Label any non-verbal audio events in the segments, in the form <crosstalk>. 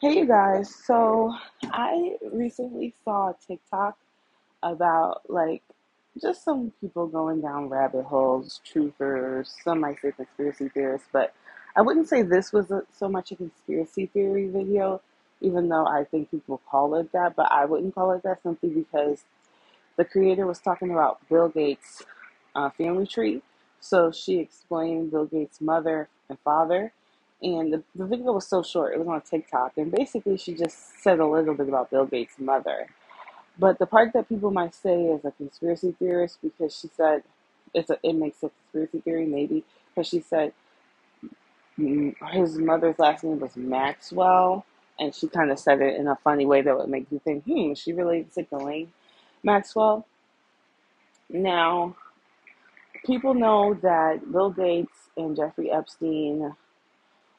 Hey, you guys. So, I recently saw a TikTok about like just some people going down rabbit holes, truthers, some might say conspiracy theorists, but I wouldn't say this was a, so much a conspiracy theory video, even though I think people call it that, but I wouldn't call it that simply because the creator was talking about Bill Gates' uh, family tree. So she explained Bill Gates' mother and father. And the, the video was so short, it was on TikTok. And basically, she just said a little bit about Bill Gates' mother. But the part that people might say is a conspiracy theorist because she said it's a, it makes a conspiracy theory, maybe, because she said mm, his mother's last name was Maxwell. And she kind of said it in a funny way that would make you think, hmm, she related to Ghislaine Maxwell. Now, people know that Bill Gates and Jeffrey Epstein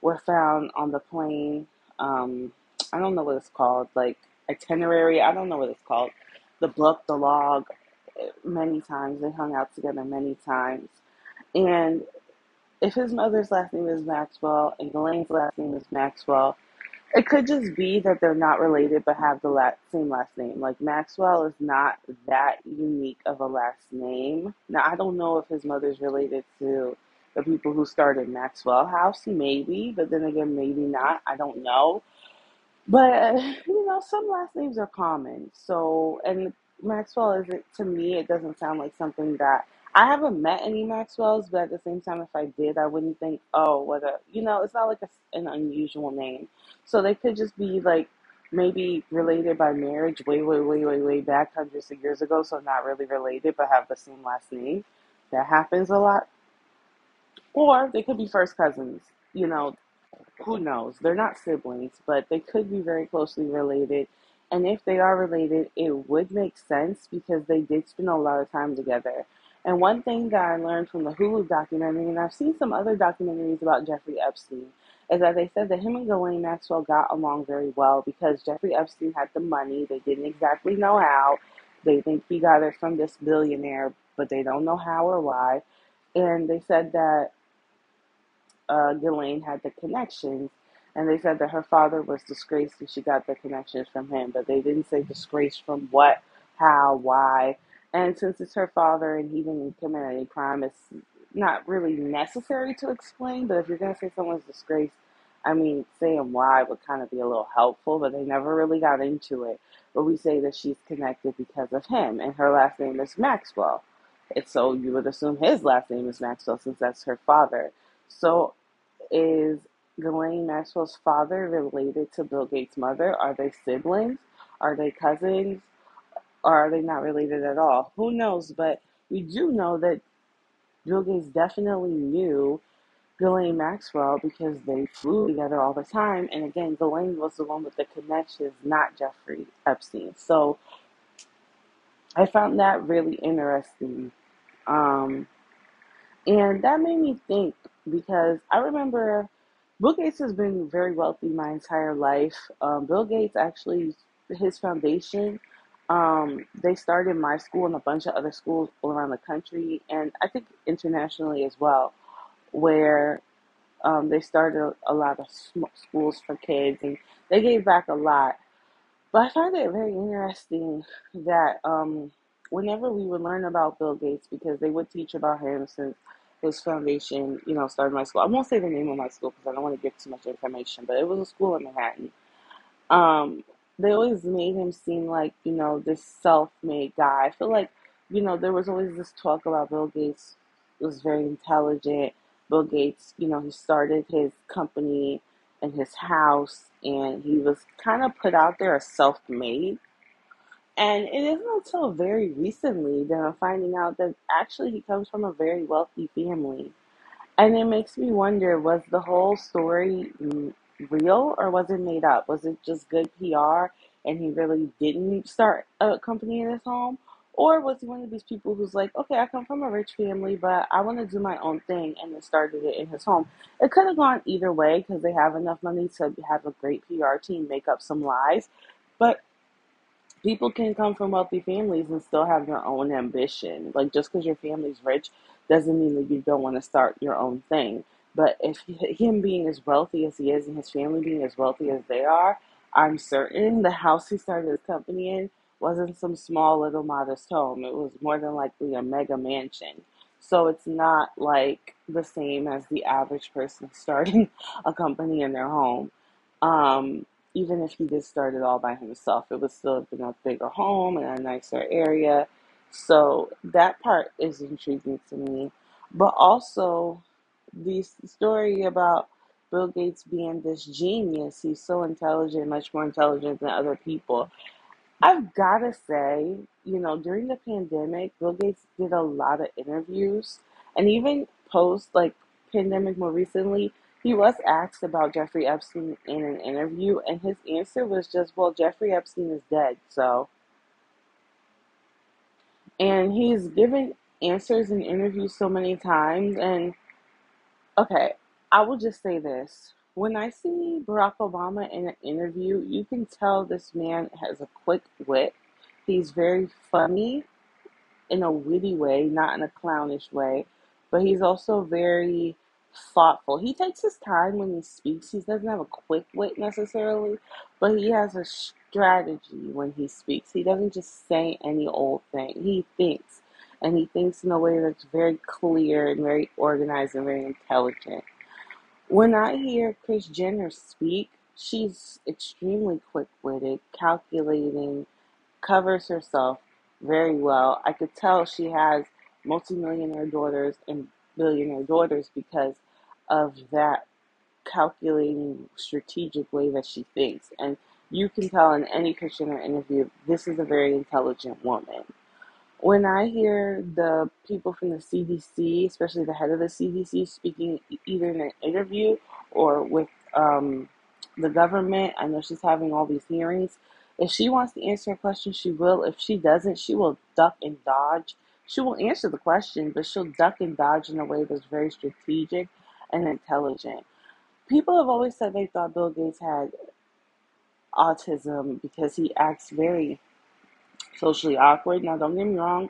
were found on the plane. Um, I don't know what it's called, like itinerary. I don't know what it's called. The book, the log, many times. They hung out together many times. And if his mother's last name is Maxwell and Ghislaine's last name is Maxwell, it could just be that they're not related but have the la- same last name. Like Maxwell is not that unique of a last name. Now I don't know if his mother's related to the people who started Maxwell House, maybe, but then again, maybe not. I don't know. But you know, some last names are common. So, and Maxwell isn't to me. It doesn't sound like something that I haven't met any Maxwells, but at the same time, if I did, I wouldn't think, oh, what a you know. It's not like a, an unusual name. So they could just be like maybe related by marriage way, way, way, way, way back hundreds of years ago. So not really related, but have the same last name. That happens a lot. Or they could be first cousins. You know, who knows? They're not siblings, but they could be very closely related. And if they are related, it would make sense because they did spend a lot of time together. And one thing that I learned from the Hulu documentary, and I've seen some other documentaries about Jeffrey Epstein, is that they said that him and Ghislaine Maxwell got along very well because Jeffrey Epstein had the money. They didn't exactly know how. They think he got it from this billionaire, but they don't know how or why. And they said that uh, Ghislaine had the connections, and they said that her father was disgraced and she got the connections from him, but they didn't say disgraced from what, how, why. And since it's her father and he didn't commit any crime, it's not really necessary to explain. But if you're going to say someone's disgraced, I mean, saying why would kind of be a little helpful, but they never really got into it. But we say that she's connected because of him, and her last name is Maxwell. It's so you would assume his last name is Maxwell since that's her father. So is Ghislaine Maxwell's father related to Bill Gates' mother? Are they siblings? Are they cousins? Or are they not related at all? Who knows? But we do know that Bill Gates definitely knew Ghislaine Maxwell because they flew together all the time. And again, Ghislaine was the one with the connections, not Jeffrey Epstein. So I found that really interesting. Um, and that made me think because I remember Bill Gates has been very wealthy my entire life. Um, Bill Gates actually, his foundation, um, they started my school and a bunch of other schools all around the country, and I think internationally as well, where um, they started a lot of sm- schools for kids and they gave back a lot. But I find it very interesting that um, whenever we would learn about Bill Gates, because they would teach about him since his foundation, you know, started my school. I won't say the name of my school because I don't want to give too much information, but it was a school in Manhattan. Um, they always made him seem like, you know, this self-made guy. I feel like, you know, there was always this talk about Bill Gates was very intelligent. Bill Gates, you know, he started his company in his house and he was kind of put out there as self-made. And it isn't until very recently that I'm finding out that actually he comes from a very wealthy family. And it makes me wonder was the whole story real or was it made up? Was it just good PR and he really didn't start a company in his home? Or was he one of these people who's like, okay, I come from a rich family, but I want to do my own thing and then started it in his home? It could have gone either way because they have enough money to have a great PR team make up some lies. But people can come from wealthy families and still have their own ambition. Like just because your family's rich doesn't mean that you don't want to start your own thing. But if him being as wealthy as he is and his family being as wealthy as they are, I'm certain the house he started his company in wasn't some small little modest home. It was more than likely a mega mansion. So it's not like the same as the average person <laughs> starting a company in their home. Um, even if he did start it all by himself, it would still been a bigger home and a nicer area. So that part is intriguing to me. But also the story about Bill Gates being this genius, he's so intelligent, much more intelligent than other people. I've got to say, you know, during the pandemic, Bill Gates did a lot of interviews and even post like pandemic more recently, he was asked about Jeffrey Epstein in an interview and his answer was just, well, Jeffrey Epstein is dead. So, and he's given answers in interviews so many times and Okay, I will just say this. When I see Barack Obama in an interview, you can tell this man has a quick wit. He's very funny in a witty way, not in a clownish way, but he's also very thoughtful. He takes his time when he speaks. He doesn't have a quick wit necessarily, but he has a strategy when he speaks. He doesn't just say any old thing. He thinks, and he thinks in a way that's very clear and very organized and very intelligent. When I hear Kris Jenner speak, she's extremely quick witted, calculating, covers herself very well. I could tell she has multimillionaire daughters and billionaire daughters because of that calculating strategic way that she thinks. And you can tell in any Kris Jenner interview, this is a very intelligent woman. When I hear the people from the CDC, especially the head of the CDC, speaking either in an interview or with um, the government, I know she's having all these hearings. If she wants to answer a question, she will. If she doesn't, she will duck and dodge. She will answer the question, but she'll duck and dodge in a way that's very strategic and intelligent. People have always said they thought Bill Gates had autism because he acts very socially awkward. Now, don't get me wrong,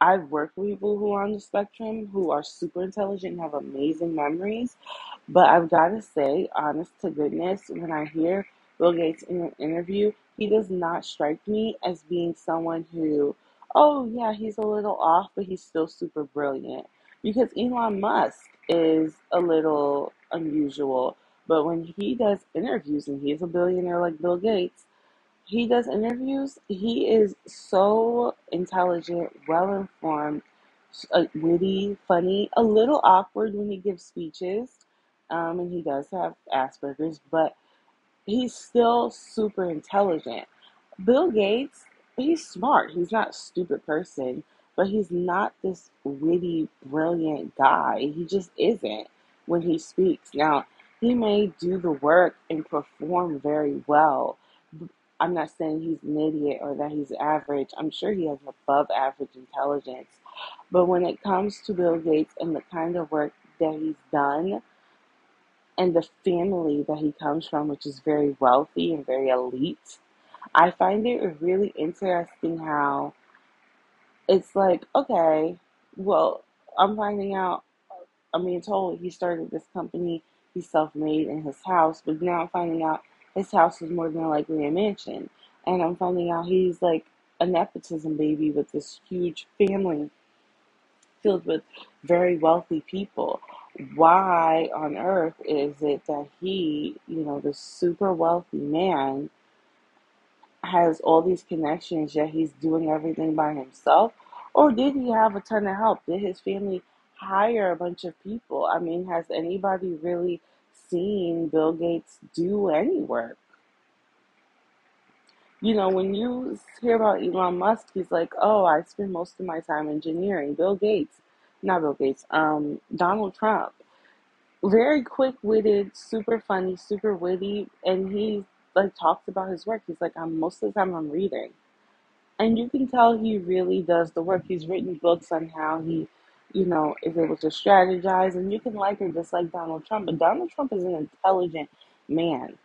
I've worked with people who are on the spectrum who are super intelligent and have amazing memories. But I've got to say, honest to goodness, when I hear Bill Gates in an interview, he does not strike me as being someone who, oh, yeah, he's a little off, but he's still super brilliant. Because Elon Musk is a little unusual. But when he does interviews, and he's a billionaire like Bill Gates, he does interviews. He is so intelligent, well informed, uh, witty, funny, a little awkward when he gives speeches. Um, and he does have Asperger's, but he's still super intelligent. Bill Gates, he's smart. He's not a stupid person, but he's not this witty, brilliant guy. He just isn't when he speaks. Now, he may do the work and perform very well. I'm not saying he's an idiot or that he's average. I'm sure he has above average intelligence. But when it comes to Bill Gates and the kind of work that he's done and the family that he comes from, which is very wealthy and very elite, I find it really interesting how it's like, okay, well, I'm finding out, I'm being told he started this company, he's self made in his house, but now I'm finding out his house is more than likely a mansion. And I'm finding out he's like a nepotism baby with this huge family filled with very wealthy people. Why on earth is it that he, you know, this super wealthy man, has all these connections, yet he's doing everything by himself? Or did he have a ton of help? Did his family hire a bunch of people? I mean, has anybody really seen Bill Gates do any work? You know, when you hear about Elon Musk, he's like, oh, I spend most of my time engineering. Bill Gates, not Bill Gates, um, Donald Trump, very quick witted, super funny, super witty, and he like talks about his work. He's like, I'm most of the time I'm reading. And you can tell he really does the work. He's written books on how he, you know, is able to strategize. And you can like or dislike Donald Trump, but Donald Trump is an intelligent man.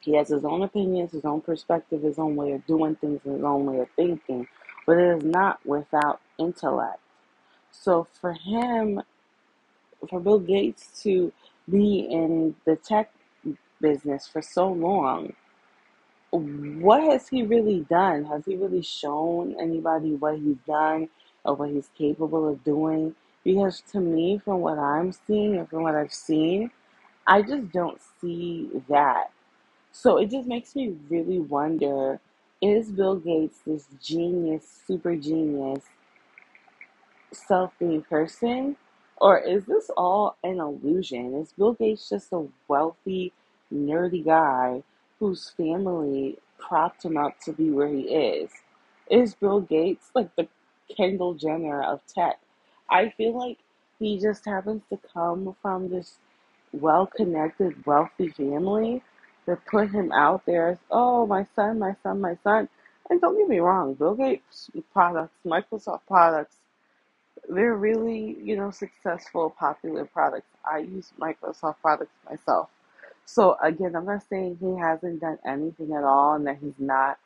He has his own opinions, his own perspective, his own way of doing things, his own way of thinking, but it is not without intellect. So for him, for Bill Gates to be in the tech business for so long, what has he really done? Has he really shown anybody what he's done or what he's capable of doing? Because to me, from what I'm seeing and from what I've seen, I just don't see that. So it just makes me really wonder is Bill Gates this genius, super genius, self made person? Or is this all an illusion? Is Bill Gates just a wealthy, nerdy guy whose family propped him up to be where he is? Is Bill Gates like the Kendall Jenner of tech? I feel like he just happens to come from this well connected, wealthy family that put him out there as, oh, my son, my son, my son. And don't get me wrong, Bill Gates products, Microsoft products, they're really, you know, successful, popular products. I use Microsoft products myself. So again, I'm not saying he hasn't done anything at all and that he's not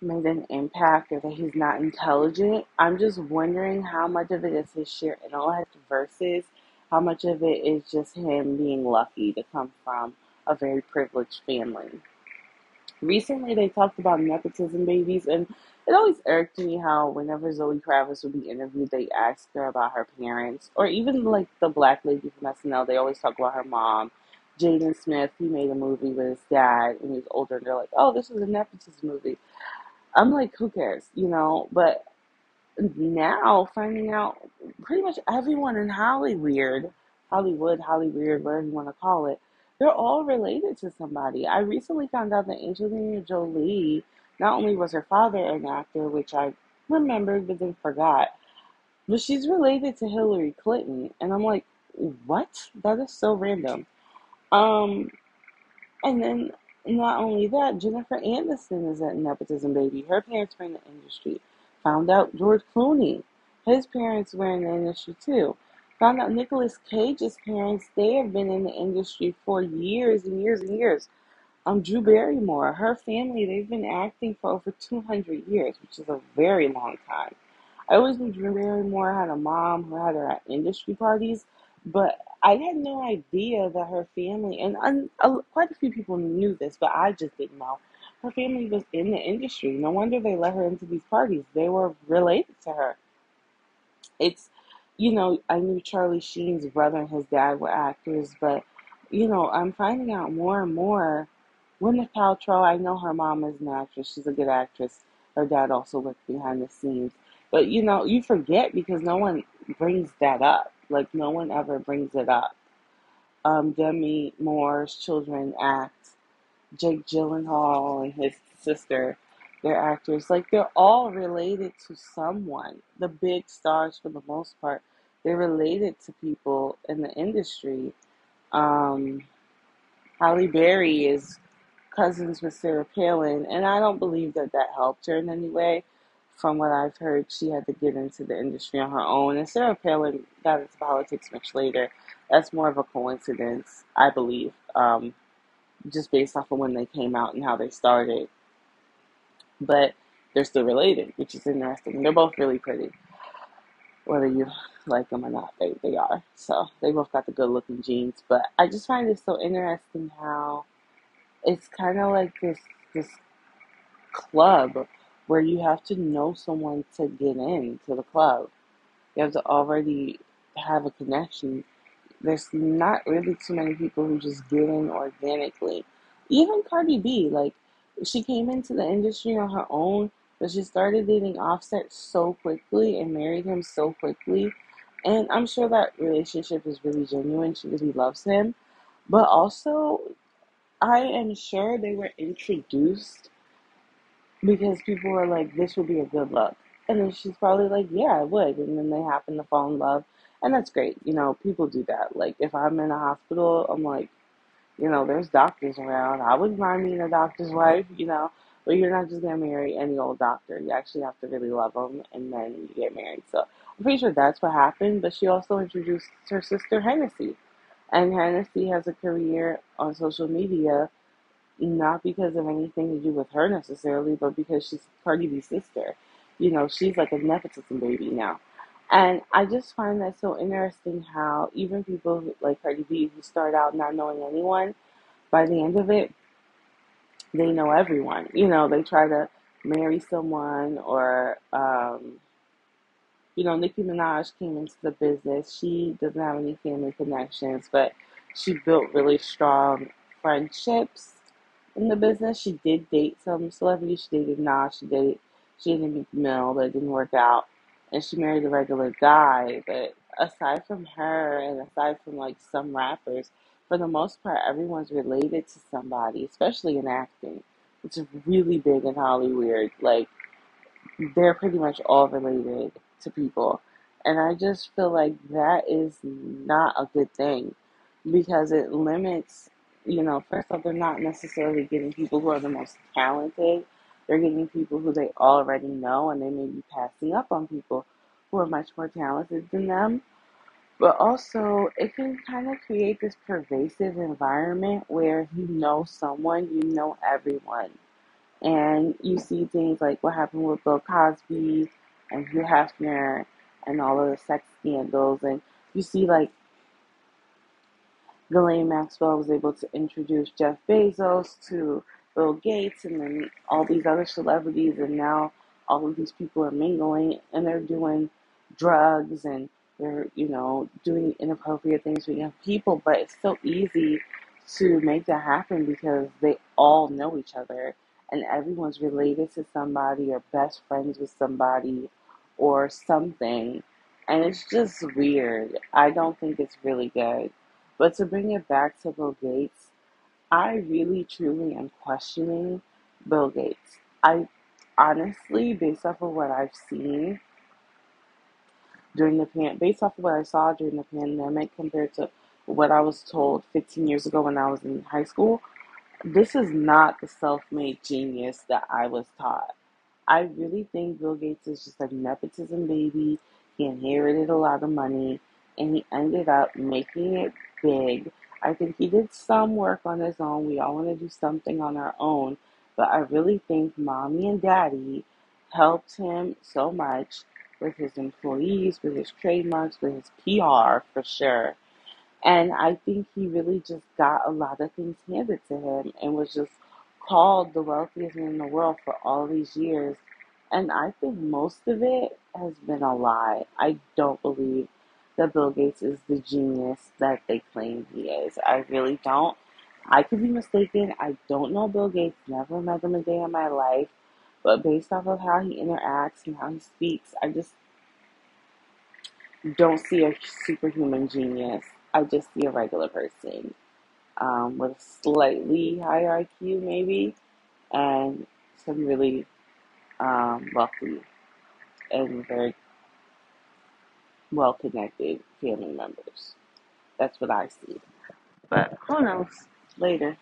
made an impact or that he's not intelligent. I'm just wondering how much of it is his sheer intellect versus how much of it is just him being lucky to come from a very privileged family. Recently, they talked about nepotism babies, and it always irked me how whenever Zoe Kravitz would be interviewed, they asked her about her parents, or even like the black lady from SNL, they always talk about her mom. Jaden Smith, he made a movie with his dad, and he was older, and they're like, "Oh, this is a nepotism movie." I'm like, who cares, you know? But now finding out pretty much everyone in Hollywood, Hollywood, Hollywood, whatever you want to call it, they're all related to somebody. I recently found out that Angelina Jolie, not only was her father an actor, which I remembered but then forgot, but she's related to Hillary Clinton. And I'm like, what? That is so random. Um, and then not only that, Jennifer Aniston is a nepotism baby. Her parents were in the industry. Found out George Clooney, his parents were in the industry too. Found out Nicolas Cage's parents, they have been in the industry for years and years and years. Um, Drew Barrymore, her family, they've been acting for over 200 years, which is a very long time. I always knew Drew Barrymore had a mom who had her at industry parties, but I had no idea that her family, and quite a few people knew this, but I just didn't know. Her family was in the industry. No wonder they let her into these parties. They were related to her. It's you know, I knew Charlie Sheen's brother and his dad were actors, but you know, I'm finding out more and more. Gwyneth Paltrow, I know her mom is an actress. She's a good actress. Her dad also worked behind the scenes. But you know, you forget because no one brings that up. Like no one ever brings it up. Um, Demi Moore's children act. Jake Gyllenhaal and his sister they're actors. Like they're all related to someone. The big stars, for the most part, they're related to people in the industry. Um, Halle Berry is cousins with Sarah Palin, and I don't believe that that helped her in any way. From what I've heard, she had to get into the industry on her own, and Sarah Palin got into politics much later. That's more of a coincidence, I believe, um, just based off of when they came out and how they started but they're still related, which is interesting. They're both really pretty, whether you like them or not. They they are. So they both got the good looking genes. But I just find it so interesting how it's kind of like this this club where you have to know someone to get in to the club. You have to already have a connection. There's not really too many people who just get in organically. Even Cardi B, like she came into the industry on her own, but she started dating Offset so quickly and married him so quickly. And I'm sure that relationship is really genuine. She really loves him. But also, I am sure they were introduced because people were like, this would be a good look. And then she's probably like, yeah, I would. And then they happen to fall in love. And that's great. You know, people do that. Like, if I'm in a hospital, I'm like, you know, there's doctors around. I wouldn't mind being a doctor's wife, you know, but you're not just gonna marry any old doctor. You actually have to really love them, and then you get married. So I'm pretty sure that's what happened. But she also introduced her sister Hennessy, and Hennessy has a career on social media, not because of anything to do with her necessarily, but because she's Cardi B's sister. You know, she's like a nepotism baby now. And I just find that so interesting how even people like Cardi B who start out not knowing anyone by the end of it, they know everyone. You know, they try to marry someone or um, you know, Nicki Minaj came into the business. She doesn't have any family connections, but she built really strong friendships in the business. She did date some celebrities. She dated Nas. She dated she dated Meek Mill, but it didn't work out. And she married a regular guy. But aside from her, and aside from like some rappers, for the most part, everyone's related to somebody, especially in acting. It's really big in Hollywood. Like they're pretty much all related to people. And I just feel like that is not a good thing because it limits, you know, first off, they're not necessarily getting people who are the most talented. They're getting people who they already know, and they may be passing up on people who are much more talented than them. But also, it can kind of create this pervasive environment where you know someone, you know everyone. And you see things like what happened with Bill Cosby and Hugh Hefner and all of the sex scandals. And you see, like, Ghislaine Maxwell was able to introduce Jeff Bezos to Bill Gates and then all these other celebrities. And now all of these people are mingling and they're doing drugs and they're, you know, doing inappropriate things with young people. But it's so easy to make that happen because they all know each other and everyone's related to somebody or best friends with somebody or something. And it's just weird. I don't think it's really good. But to bring it back to Bill Gates, I really truly am questioning Bill Gates. I honestly, based off of what I've seen during the pan, based off of what I saw during the pandemic compared to what I was told 15 years ago when I was in high school, this is not the self made genius that I was taught. I really think Bill Gates is just a nepotism baby. He inherited a lot of money and he ended up making it big. I think he did some work on his own. We all want to do something on our own. But I really think mommy and daddy helped him so much with his employees, with his trademarks, with his PR for sure. And I think he really just got a lot of things handed to him and was just called the wealthiest man in the world for all these years. And I think most of it has been a lie. I don't believe that Bill Gates is the genius that they claim he is. I really don't. I could be mistaken. I don't know Bill Gates, never met him a day in my life. But based off of how he interacts and how he speaks, I just don't see a superhuman genius. I just see a regular person um, with a slightly higher IQ, maybe, and some really um, wealthy and very well connected family members. That's what I see. But who knows? Later.